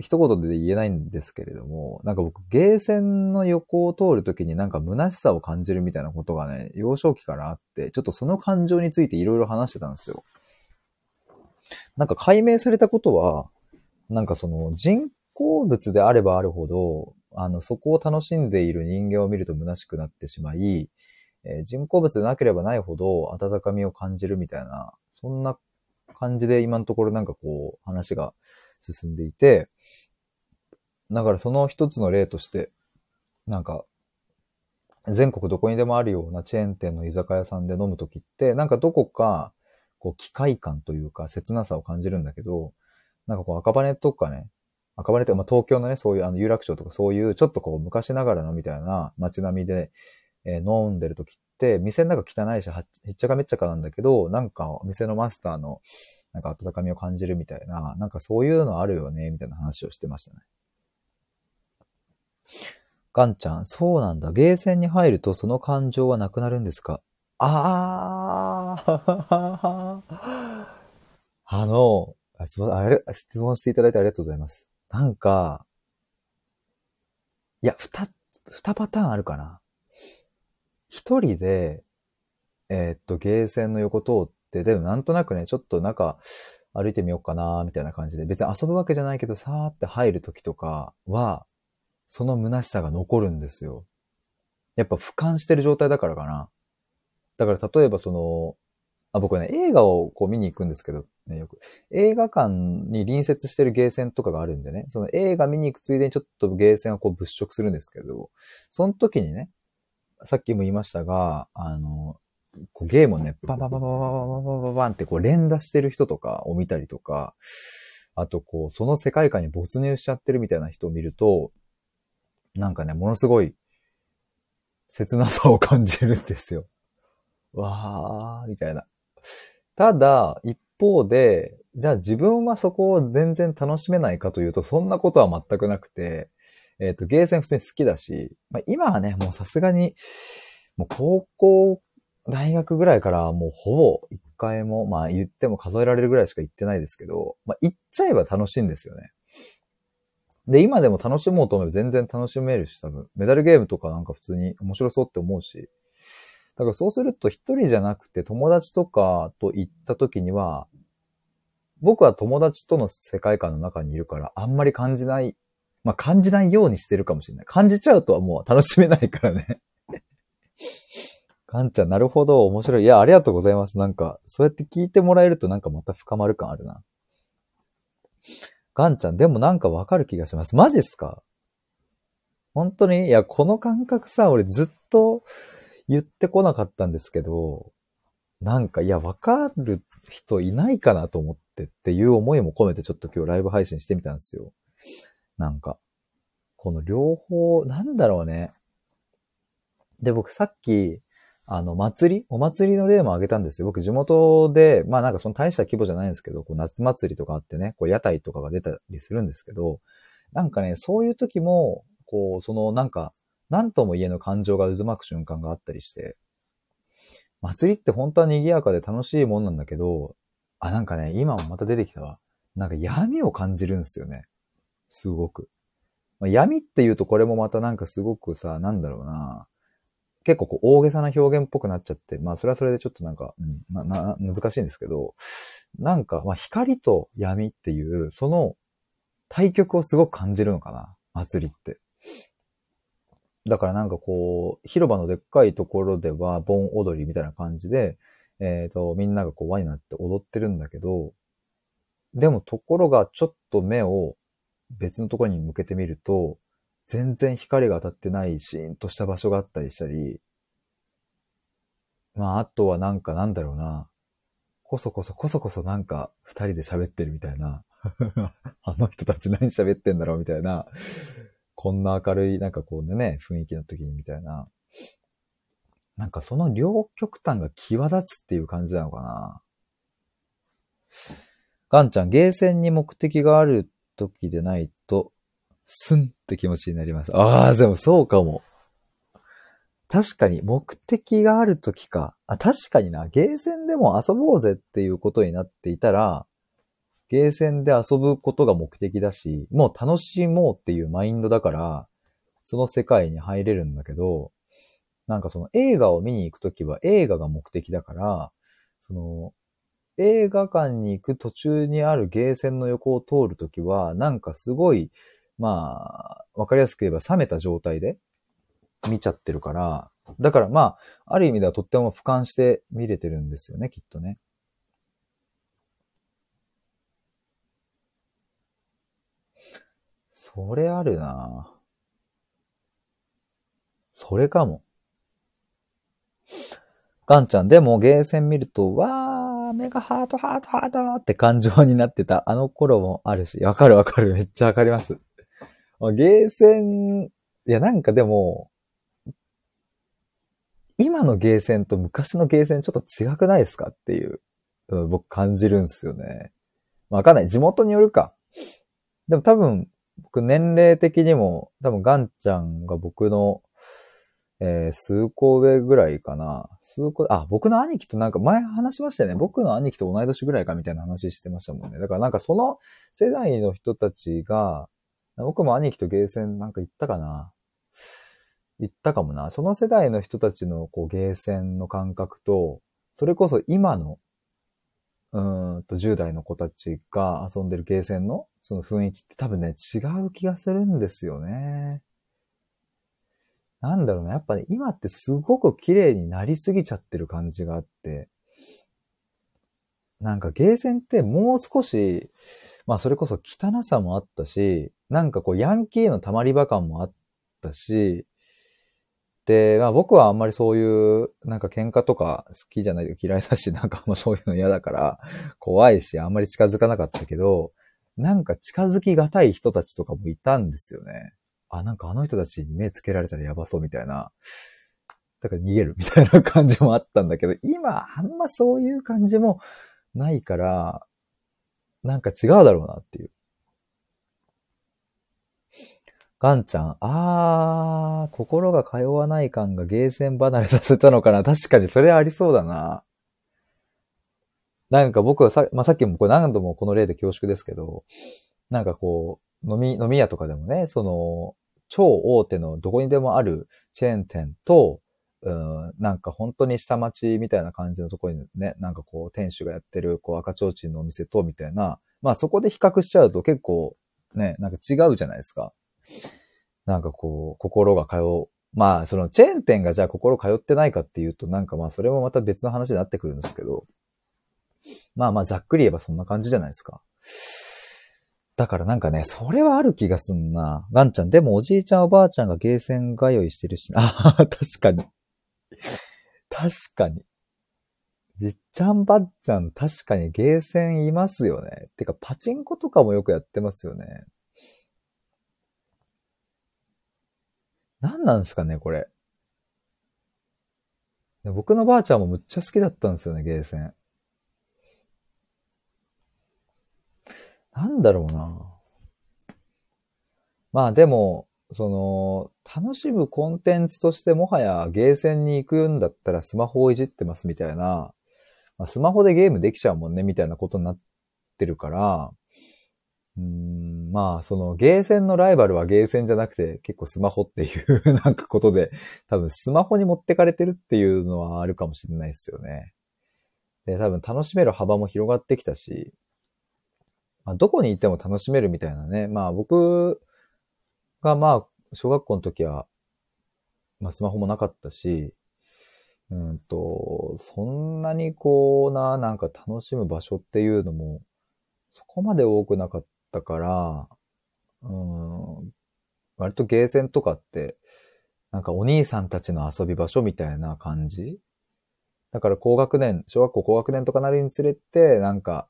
一言で言えないんですけれども、なんか僕、ゲーセンの横を通るときになんか虚しさを感じるみたいなことがね、幼少期からあって、ちょっとその感情についていろいろ話してたんですよ。なんか解明されたことは、なんかその人好物であればあるほど、あの、そこを楽しんでいる人間を見ると虚しくなってしまい、えー、人工物でなければないほど温かみを感じるみたいな、そんな感じで今のところなんかこう話が進んでいて、だからその一つの例として、なんか、全国どこにでもあるようなチェーン店の居酒屋さんで飲むときって、なんかどこか、こう、機械感というか、切なさを感じるんだけど、なんかこう、赤羽とかね、赤羽って、まあ、東京のね、そういうあの有楽町とかそういうちょっとこう昔ながらのみたいな街並みで、えー、飲んでる時って、店の中汚いし、はっちゃかめっちゃかなんだけど、なんかお店のマスターのなんか温かみを感じるみたいな、なんかそういうのあるよね、みたいな話をしてましたね。ガンちゃん、そうなんだ。ゲーセンに入るとその感情はなくなるんですか？あー あの、あれ、質問していただいてありがとうございます。なんか、いや、二、二パターンあるかな。一人で、えー、っと、ゲーセンの横通っ、でもなんとなくね、ちょっと中歩いてみようかな、みたいな感じで、別に遊ぶわけじゃないけど、さーって入るときとかは、その虚しさが残るんですよ。やっぱ俯瞰してる状態だからかな。だから例えばその、あ、僕ね、映画をこう見に行くんですけど、ね、よく。映画館に隣接してるゲーセンとかがあるんでね、その映画見に行くついでにちょっとゲーセンをこう物色するんですけど、その時にね、さっきも言いましたが、あの、こうゲームをね、ババババババババババンってこう連打してる人とかを見たりとか、あとこう、その世界観に没入しちゃってるみたいな人を見ると、なんかね、ものすごい切なさを感じるんですよ。わー、みたいな。ただ、一方で、じゃあ自分はそこを全然楽しめないかというと、そんなことは全くなくて、えっ、ー、と、ゲーセン普通に好きだし、まあ、今はね、もうさすがに、もう高校、大学ぐらいからもうほぼ一回も、まあ言っても数えられるぐらいしか行ってないですけど、まあ行っちゃえば楽しいんですよね。で、今でも楽しもうと思えば全然楽しめるし、多分、メダルゲームとかなんか普通に面白そうって思うし、だからそうすると一人じゃなくて友達とかと行った時には、僕は友達との世界観の中にいるからあんまり感じないまあ、感じないようにしてるかもしれない。感じちゃうとはもう楽しめないからね。ガンちゃん、なるほど、面白い。いや、ありがとうございます。なんか、そうやって聞いてもらえるとなんかまた深まる感あるな。ガンちゃん、でもなんかわかる気がします。マジっすか？本当に？いや、この感覚さ、俺ずっと言ってこなかったんですけど、なんか、いや、わかる人いないかなと思ってっていう思いも込めてちょっと今日ライブ配信してみたんですよ。なんか、この両方、なんだろうね。で、僕さっき、あの、祭り？お祭りの例も挙げたんですよ。僕地元で、まあなんかその大した規模じゃないんですけど、こう夏祭りとかあってね、こう屋台とかが出たりするんですけど、なんかね、そういう時も、こう、そのなんか、なんとも言えぬ感情が渦巻く瞬間があったりして、祭りって本当は賑やかで楽しいもんなんだけど、あ、なんかね、今もまた出てきたわ。なんか闇を感じるんですよね。すごく。まあ、闇って言うとこれもまたなんかすごくさ、なんだろうな。結構こう大げさな表現っぽくなっちゃって、まあそれはそれでちょっとなんか、うん、な、な、難しいんですけど、なんか、まあ光と闇っていう、その対極をすごく感じるのかな。祭りって。だからなんかこう、広場のでっかいところでは、盆踊りみたいな感じで、えっ、ー、と、みんながこう輪になって踊ってるんだけど、でもところがちょっと目を別のところに向けてみると、全然光が当たってないシーンとした場所があったりしたり、まあ、あとはなんかなんだろうな、こそこそこそこそなんか二人で喋ってるみたいな、あの人たち何喋ってんだろうみたいな、こんな明るい、なんかこうね、雰囲気の時にみたいな。なんかその両極端が際立つっていう感じなのかな。ガンちゃん、ゲーセンに目的がある時でない、スンって気持ちになります。ああ、でもそうかも。確かに目的がある時か。あ、確かにな。ゲーセンでも遊ぼうぜっていうことになっていたら、ゲーセンで遊ぶことが目的だし、もう楽しもうっていうマインドだから、その世界に入れるんだけど、なんかその映画を見に行くときは映画が目的だから、その映画館に行く途中にあるゲーセンの横を通るときは、なんかすごい、まあ、わかりやすく言えば冷めた状態で見ちゃってるから、だからまあ、ある意味ではとっても俯瞰して見れてるんですよね、きっとね。それあるなそれかも。ガンちゃん、でもゲーセン見ると、わー、目がハートハートハートって感情になってたあの頃もあるし、わかるわかる、めっちゃわかります。ゲーセン、いやなんかでも、今のゲーセンと昔のゲーセンちょっと違くないですかっていう、僕感じるんですよね。わかんない。地元によるか。でも多分、僕年齢的にも、多分ガンちゃんが僕の、えー、数個上ぐらいかな。数個、あ、僕の兄貴となんか前話しましたよね。僕の兄貴と同い年ぐらいかみたいな話してましたもんね。だからなんかその世代の人たちが、僕も兄貴とゲーセンなんか行ったかな。行ったかもな。その世代の人たちのこうゲーセンの感覚と、それこそ今のうんと、10代の子たちが遊んでるゲーセンのその雰囲気って多分ね、違う気がするんですよね。なんだろうな、やっぱね、今ってすごく綺麗になりすぎちゃってる感じがあって、なんかゲーセンってもう少し、まあそれこそ汚さもあったし、なんかこうヤンキーの溜まり場感もあったし、で、まあ僕はあんまりそういう、なんか喧嘩とか好きじゃないと嫌いだし、なんかもうそういうの嫌だから、怖いし、あんまり近づかなかったけど、なんか近づきがたい人たちとかもいたんですよね。あ、なんかあの人たちに目つけられたらやばそうみたいな。だから逃げるみたいな感じもあったんだけど、今あんまそういう感じもないから、なんか違うだろうなっていう。ガンちゃん、あー、心が通わない感がゲーセン離れさせたのかな。確かにそれありそうだな。なんか僕はさ、まあ、さっきもこれ何度もこの例で恐縮ですけど、なんかこう、飲み、飲み屋とかでもね、その、超大手のどこにでもあるチェーン店と、うん、なんか本当に下町みたいな感じのところにね、なんかこう店主がやってるこう赤ちょうちんのお店とみたいな、まあそこで比較しちゃうと結構ね、なんか違うじゃないですか。なんかこう、心が通う。まあ、そのチェーン店がじゃあ心通ってないかっていうと、なんかまあそれもまた別の話になってくるんですけど、まあまあざっくり言えばそんな感じじゃないですか。だからなんかね、それはある気がすんな。ガンちゃん、でもおじいちゃんおばあちゃんがゲーセン通いしてるし、ああ、確かに。確かに。じっちゃんばっちゃん、確かにゲーセンいますよね。てか、パチンコとかもよくやってますよね。何なんですかね、これ。僕のばあちゃんもむっちゃ好きだったんですよね、ゲーセン。なんだろうな。まあでも、その、楽しむコンテンツとしてもはやゲーセンに行くんだったらスマホをいじってますみたいな、まあ、スマホでゲームできちゃうもんねみたいなことになってるから、うん、まあ、そのゲーセンのライバルはゲーセンじゃなくて結構スマホっていう なんかことで、多分スマホに持ってかれてるっていうのはあるかもしれないですよね。で、多分楽しめる幅も広がってきたし、まあ、どこにいても楽しめるみたいなね。まあ僕がまあ、小学校の時は、まあスマホもなかったし、うんと、そんなにこうな、なんか楽しむ場所っていうのも、そこまで多くなかったから、うん、割とゲーセンとかって、なんかお兄さんたちの遊び場所みたいな感じ？だから高学年、小学校高学年とかなるにつれて、なんか、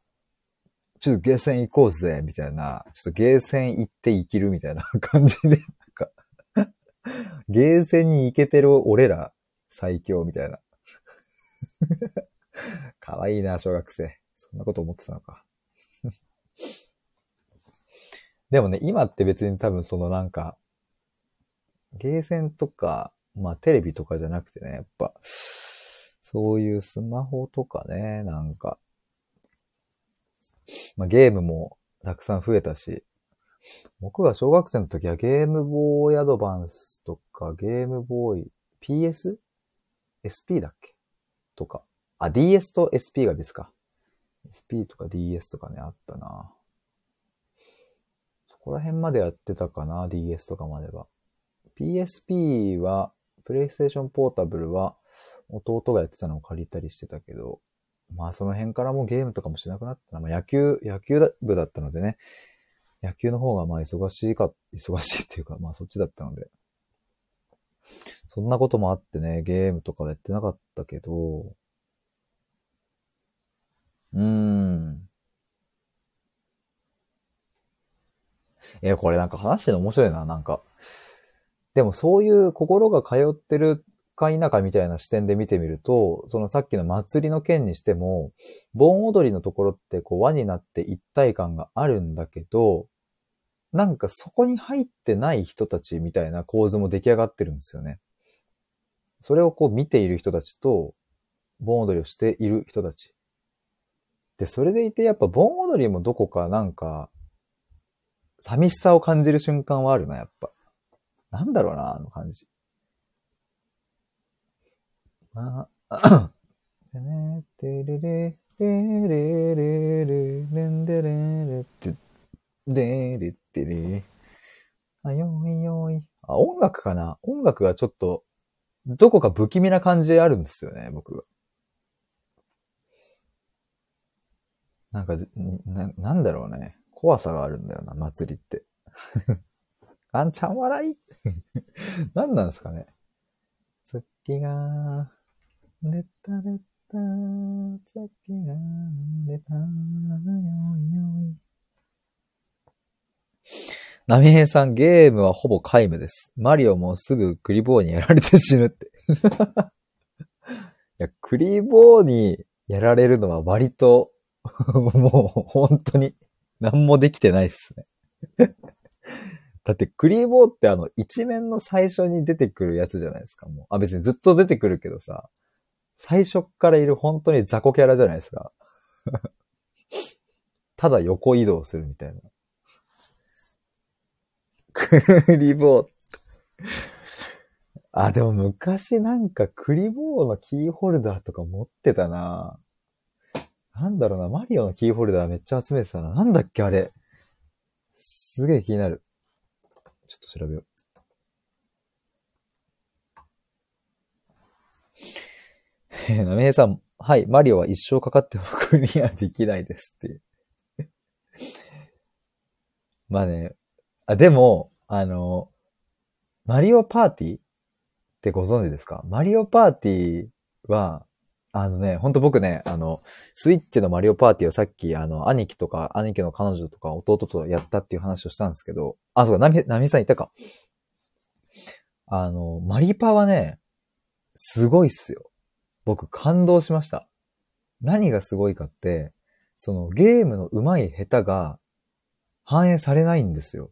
ちょっとゲーセン行こうぜ、みたいな、ちょっとゲーセン行って生きるみたいな 感じで、なんかゲーセンに行けてる俺ら最強みたいな。かわいいな、小学生。そんなこと思ってたのか。でもね、今って別に多分そのなんか、ゲーセンとか、まあテレビとかじゃなくてね、やっぱ、そういうスマホとかね、なんか、まあ、ゲームもたくさん増えたし、僕が小学生の時はゲームボーイアドバンスとか、ゲームボーイ PS?SP だっけ？とか。あ、DS と SP がですか。SP とか DS とかね、あったな。そこら辺までやってたかな、DS とかまでは。PSP は、PlayStation Portable は、弟がやってたのを借りたりしてたけど、まあその辺からもうゲームとかもしなくなったな。まあ野球、野球部だったのでね、野球の方がまあ忙しいか、忙しいっていうか、まあそっちだったので。そんなこともあってね、ゲームとかはやってなかったけど、うーん。え、これなんか話してるの面白いな、なんか。でもそういう心が通ってるか否かみたいな視点で見てみると、そのさっきの祭りの件にしても、盆踊りのところってこう輪になって一体感があるんだけど、なんかそこに入ってない人たちみたいな構図も出来上がってるんですよね。それをこう見ている人たちと、盆踊りをしている人たち。で、それでいてやっぱ盆踊りもどこかなんか、寂しさを感じる瞬間はあるな、やっぱ。なんだろうな、あの感じ。まあ、てね、てれれ、てれれれ、れんでれれて、でれってれ。あ、よいよい。あ、音楽かな音楽がちょっと、どこか不気味な感じあるんですよね、僕。なんか、な、なんだろうね。怖さがあるんだよな、祭りって。あんちゃん笑い？何なんですかね？月が出た出た、月が出た、よいよい。ナミヘさん、ゲームはほぼ皆無です。マリオもすぐクリボーにやられて死ぬって。いや、クリボーにやられるのは割と、もう本当に何もできてないっすね。だってクリボーってあの一面の最初に出てくるやつじゃないですか。もう。あ、別にずっと出てくるけどさ。最初からいる本当に雑魚キャラじゃないですか。ただ横移動するみたいな。クリボー。あ、でも昔なんかクリボーのキーホルダーとか持ってたななんだろうな、マリオのキーホルダーめっちゃ集めてたな。なんだっけあれ。すげえ気になる。ちょっと調べよう。えー、なめへさん、はい、マリオは一生かかってもクリアできないですっていう。まあね、あ、でも、あの、マリオパーティーってご存知ですか？マリオパーティーは、あのね、ほんと僕ね、あの、スイッチのマリオパーティーをさっき、あの、兄貴とか、兄貴の彼女とか弟とやったっていう話をしたんですけど、あ、そうか、ナミ、ナミさんいたか。あの、マリパはね、すごいっすよ。僕感動しました。何がすごいかって、そのゲームの上手い下手が反映されないんですよ。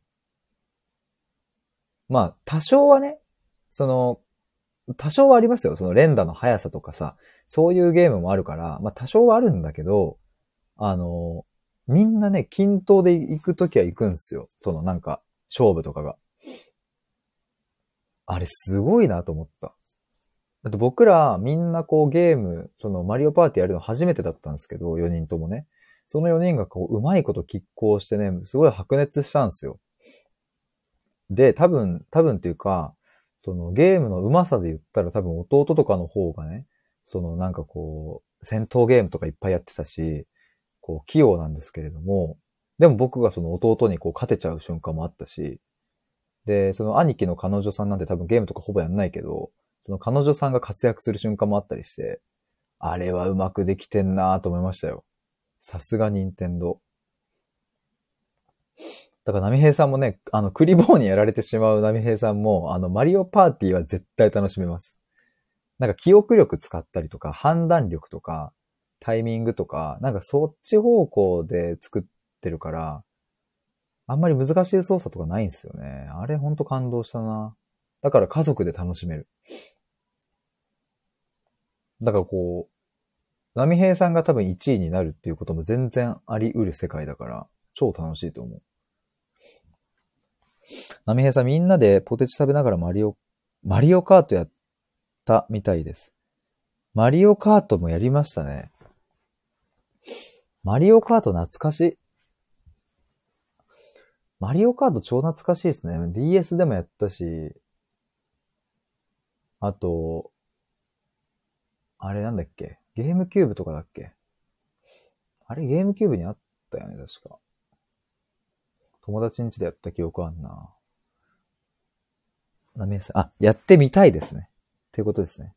まあ、多少はね、その、多少はありますよ。その連打の速さとかさ、そういうゲームもあるから、まあ多少はあるんだけど、あの、みんなね、均等で行くときは行くんすよ。そのなんか、勝負とかが。あれすごいなと思った。だって僕らみんなこうゲーム、そのマリオパーティーやるの初めてだったんですけど、4人ともね。その4人がこう、うまいこと拮抗してね、すごい白熱したんですよ。で、多分、多分っていうか、そのゲームの上手さで言ったら多分弟とかの方がね、そのなんかこう、戦闘ゲームとかいっぱいやってたし、こう、器用なんですけれども、でも僕がその弟にこう勝てちゃう瞬間もあったし、で、その兄貴の彼女さんなんて多分ゲームとかほぼやんないけど、その彼女さんが活躍する瞬間もあったりして、あれはうまくできてんなぁと思いましたよ。さすが任天堂。だから、波平さんもね、あの、クリボーにやられてしまう波平さんも、あの、マリオパーティーは絶対楽しめます。なんか記憶力使ったりとか、判断力とか、タイミングとか、なんかそっち方向で作ってるから、あんまり難しい操作とかないんですよね。あれほんと感動したな。だから家族で楽しめる。だからこう、波平さんが多分1位になるっていうことも全然あり得る世界だから、超楽しいと思う。波平さんみんなでポテチ食べながらマリオ、マリオカートやったみたいです。マリオカートもやりましたね。マリオカート懐かしい。マリオカート超懐かしいですね。DS でもやったし、あと、あれなんだっけ？ゲームキューブとかだっけ？あれゲームキューブにあったよね、確か。友達ん家でやった記憶あんな。なめさん、あ、やってみたいですね。っていうことですね。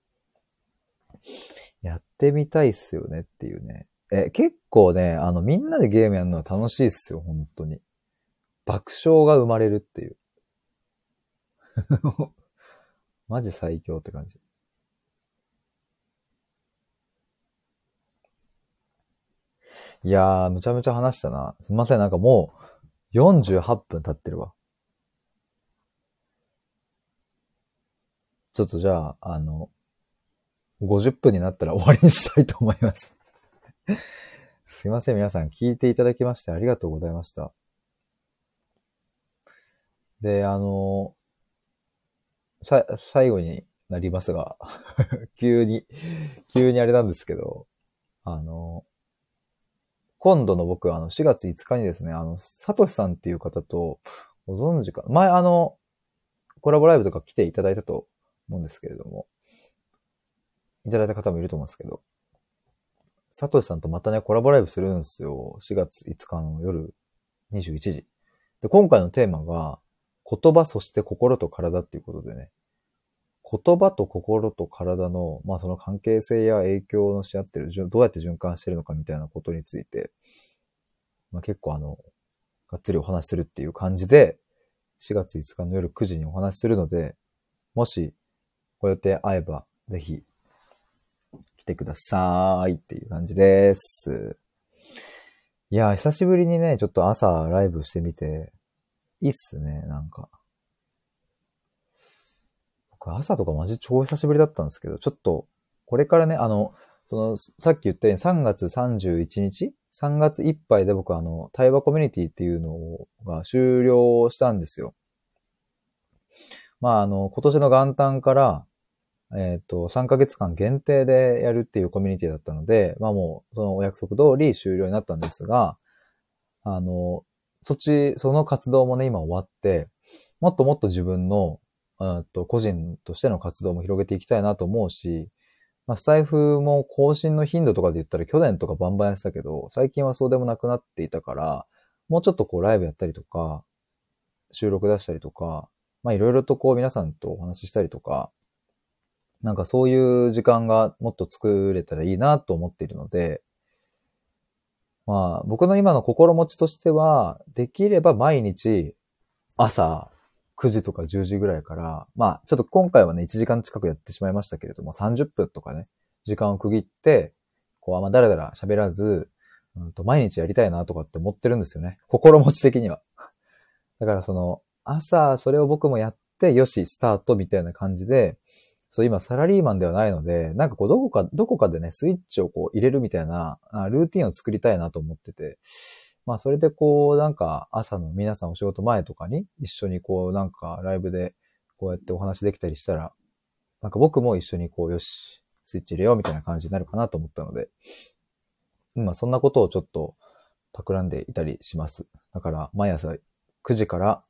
やってみたいっすよねっていうね。え、結構ね、あの、みんなでゲームやるのは楽しいっすよ、本当に。爆笑が生まれるっていう。マジ最強って感じ。いやー、むちゃむちゃ話したな。すみません、なんかもう、48分経ってるわ。ちょっとじゃあ、あの、50分になったら終わりにしたいと思います すいません、皆さん聞いていただきましてありがとうございました。で、あの、さ、最後になりますが 急に、急にあれなんですけど、あの、今度の僕、あの、4月5日にですね、あの、サトシさんっていう方と、ご存知か、前あの、コラボライブとか来ていただいたと思うんですけれども、いただいた方もいると思うんですけど、サトシさんとまたね、コラボライブするんですよ。4月5日の夜21時。で、今回のテーマが、言葉そして心と体っていうことでね、言葉と心と体の、まあその関係性や影響のし合ってる、どうやって循環してるのかみたいなことについて、まあ結構あの、がっつりお話しするっていう感じで、4月5日の夜9時にお話しするので、もしご予定合えば、ぜひ、来てくださいっていう感じです。いや、久しぶりにね、ちょっと朝ライブしてみて、いいっすね、なんか。僕朝とかマジ超久しぶりだったんですけど、ちょっと、これからね、あの、その、さっき言ったように3月31日 ?3 月いっぱいで僕あの、対話コミュニティっていうのが終了したんですよ。まああの、今年の元旦から、えっ、ー、と、3ヶ月間限定でやるっていうコミュニティだったので、まあもう、そのお約束通り終了になったんですが、あの、そっち、その活動もね、今終わって、もっともっと自分の、あと個人としての活動も広げていきたいなと思うし、まあ、スタイフも更新の頻度とかで言ったら去年とかバンバンやってたけど、最近はそうでもなくなっていたから、もうちょっとこうライブやったりとか、収録出したりとか、まあいろいろとこう皆さんとお話ししたりとか、なんかそういう時間がもっと作れたらいいなと思っているので、まあ僕の今の心持ちとしては、できれば毎日朝9時とか10時ぐらいから、まあちょっと今回はね1時間近くやってしまいましたけれども、30分とかね、時間を区切って、こうあんまだらだら喋らず、うんと毎日やりたいなとかって思ってるんですよね。心持ち的には。だからその、朝それを僕もやって、よし、スタートみたいな感じで、そう、今サラリーマンではないので、なんかこう、どこか、どこかでね、スイッチをこう入れるみたいな、ルーティンを作りたいなと思ってて、まあ、それでこう、なんか、朝の皆さんお仕事前とかに、一緒にこう、なんか、ライブで、こうやってお話できたりしたら、なんか僕も一緒にこう、よし、スイッチ入れようみたいな感じになるかなと思ったので、今、そんなことをちょっと、企んでいたりします。だから、毎朝9時から、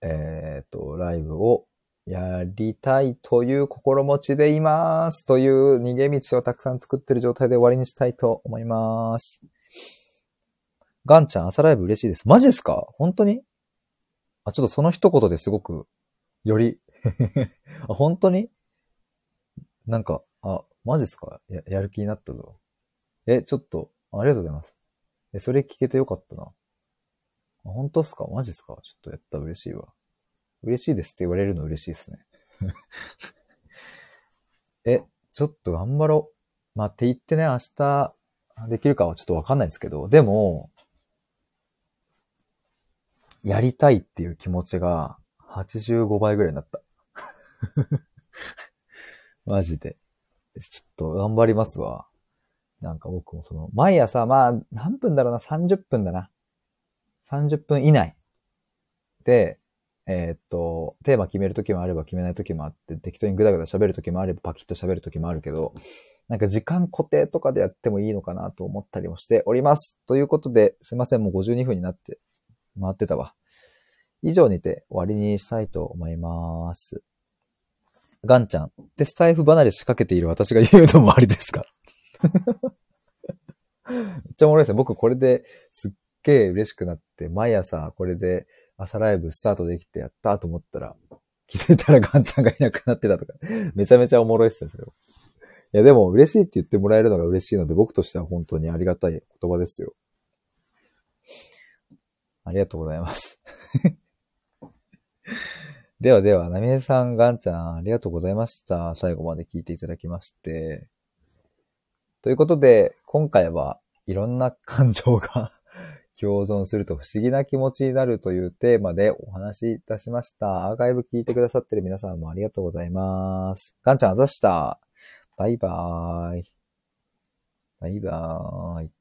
えっ、と、ライブをやりたいという心持ちでいますという逃げ道をたくさん作ってる状態で終わりにしたいと思います。ガンちゃん朝ライブ嬉しいです。マジですか？本当に？あ、ちょっとその一言ですごく、より あ、本当に？なんか、あ、マジですか？や、やる気になったぞ。え、ちょっと、ありがとうございます。え、それ聞けてよかったな。あ、本当っすか？マジっすか？ちょっとやった嬉しいわ。嬉しいですって言われるの嬉しいですね。え、ちょっと頑張ろう。まあ、って言ってね、明日できるかはちょっとわかんないですけど、でも、やりたいっていう気持ちが85倍ぐらいになった。マジで。ちょっと頑張りますわ。なんか僕もその、毎朝、まあ、何分だろうな、30分だな。30分以内で、えー、っと、テーマ決めるときもあれば決めないときもあって、適当にぐだぐだ喋るときもあればパキッと喋るときもあるけど、なんか時間固定とかでやってもいいのかなと思ったりもしております。ということで、すいません、もう52分になって回ってたわ。以上にて終わりにしたいと思います。ガンちゃん。で、スタイフ離れ仕掛けている私が言うのもありですか？めっちゃおもろいですね。僕これですっげえ嬉しくなって、毎朝これで朝ライブスタートできてやったと思ったら、気づいたらガンちゃんがいなくなってたとか、めちゃめちゃおもろいっすね、それ。いや、でも嬉しいって言ってもらえるのが嬉しいので、僕としては本当にありがたい言葉ですよ。ありがとうございます。ではでは、なみえさん、ガンちゃん、ありがとうございました。最後まで聞いていただきまして。ということで、今回はいろんな感情が 共存すると不思議な気持ちになるというテーマでお話しいたしました。アーカイブ聞いてくださってる皆さんもありがとうございます。ガンちゃんあざした。バイバーイ。バイバーイ。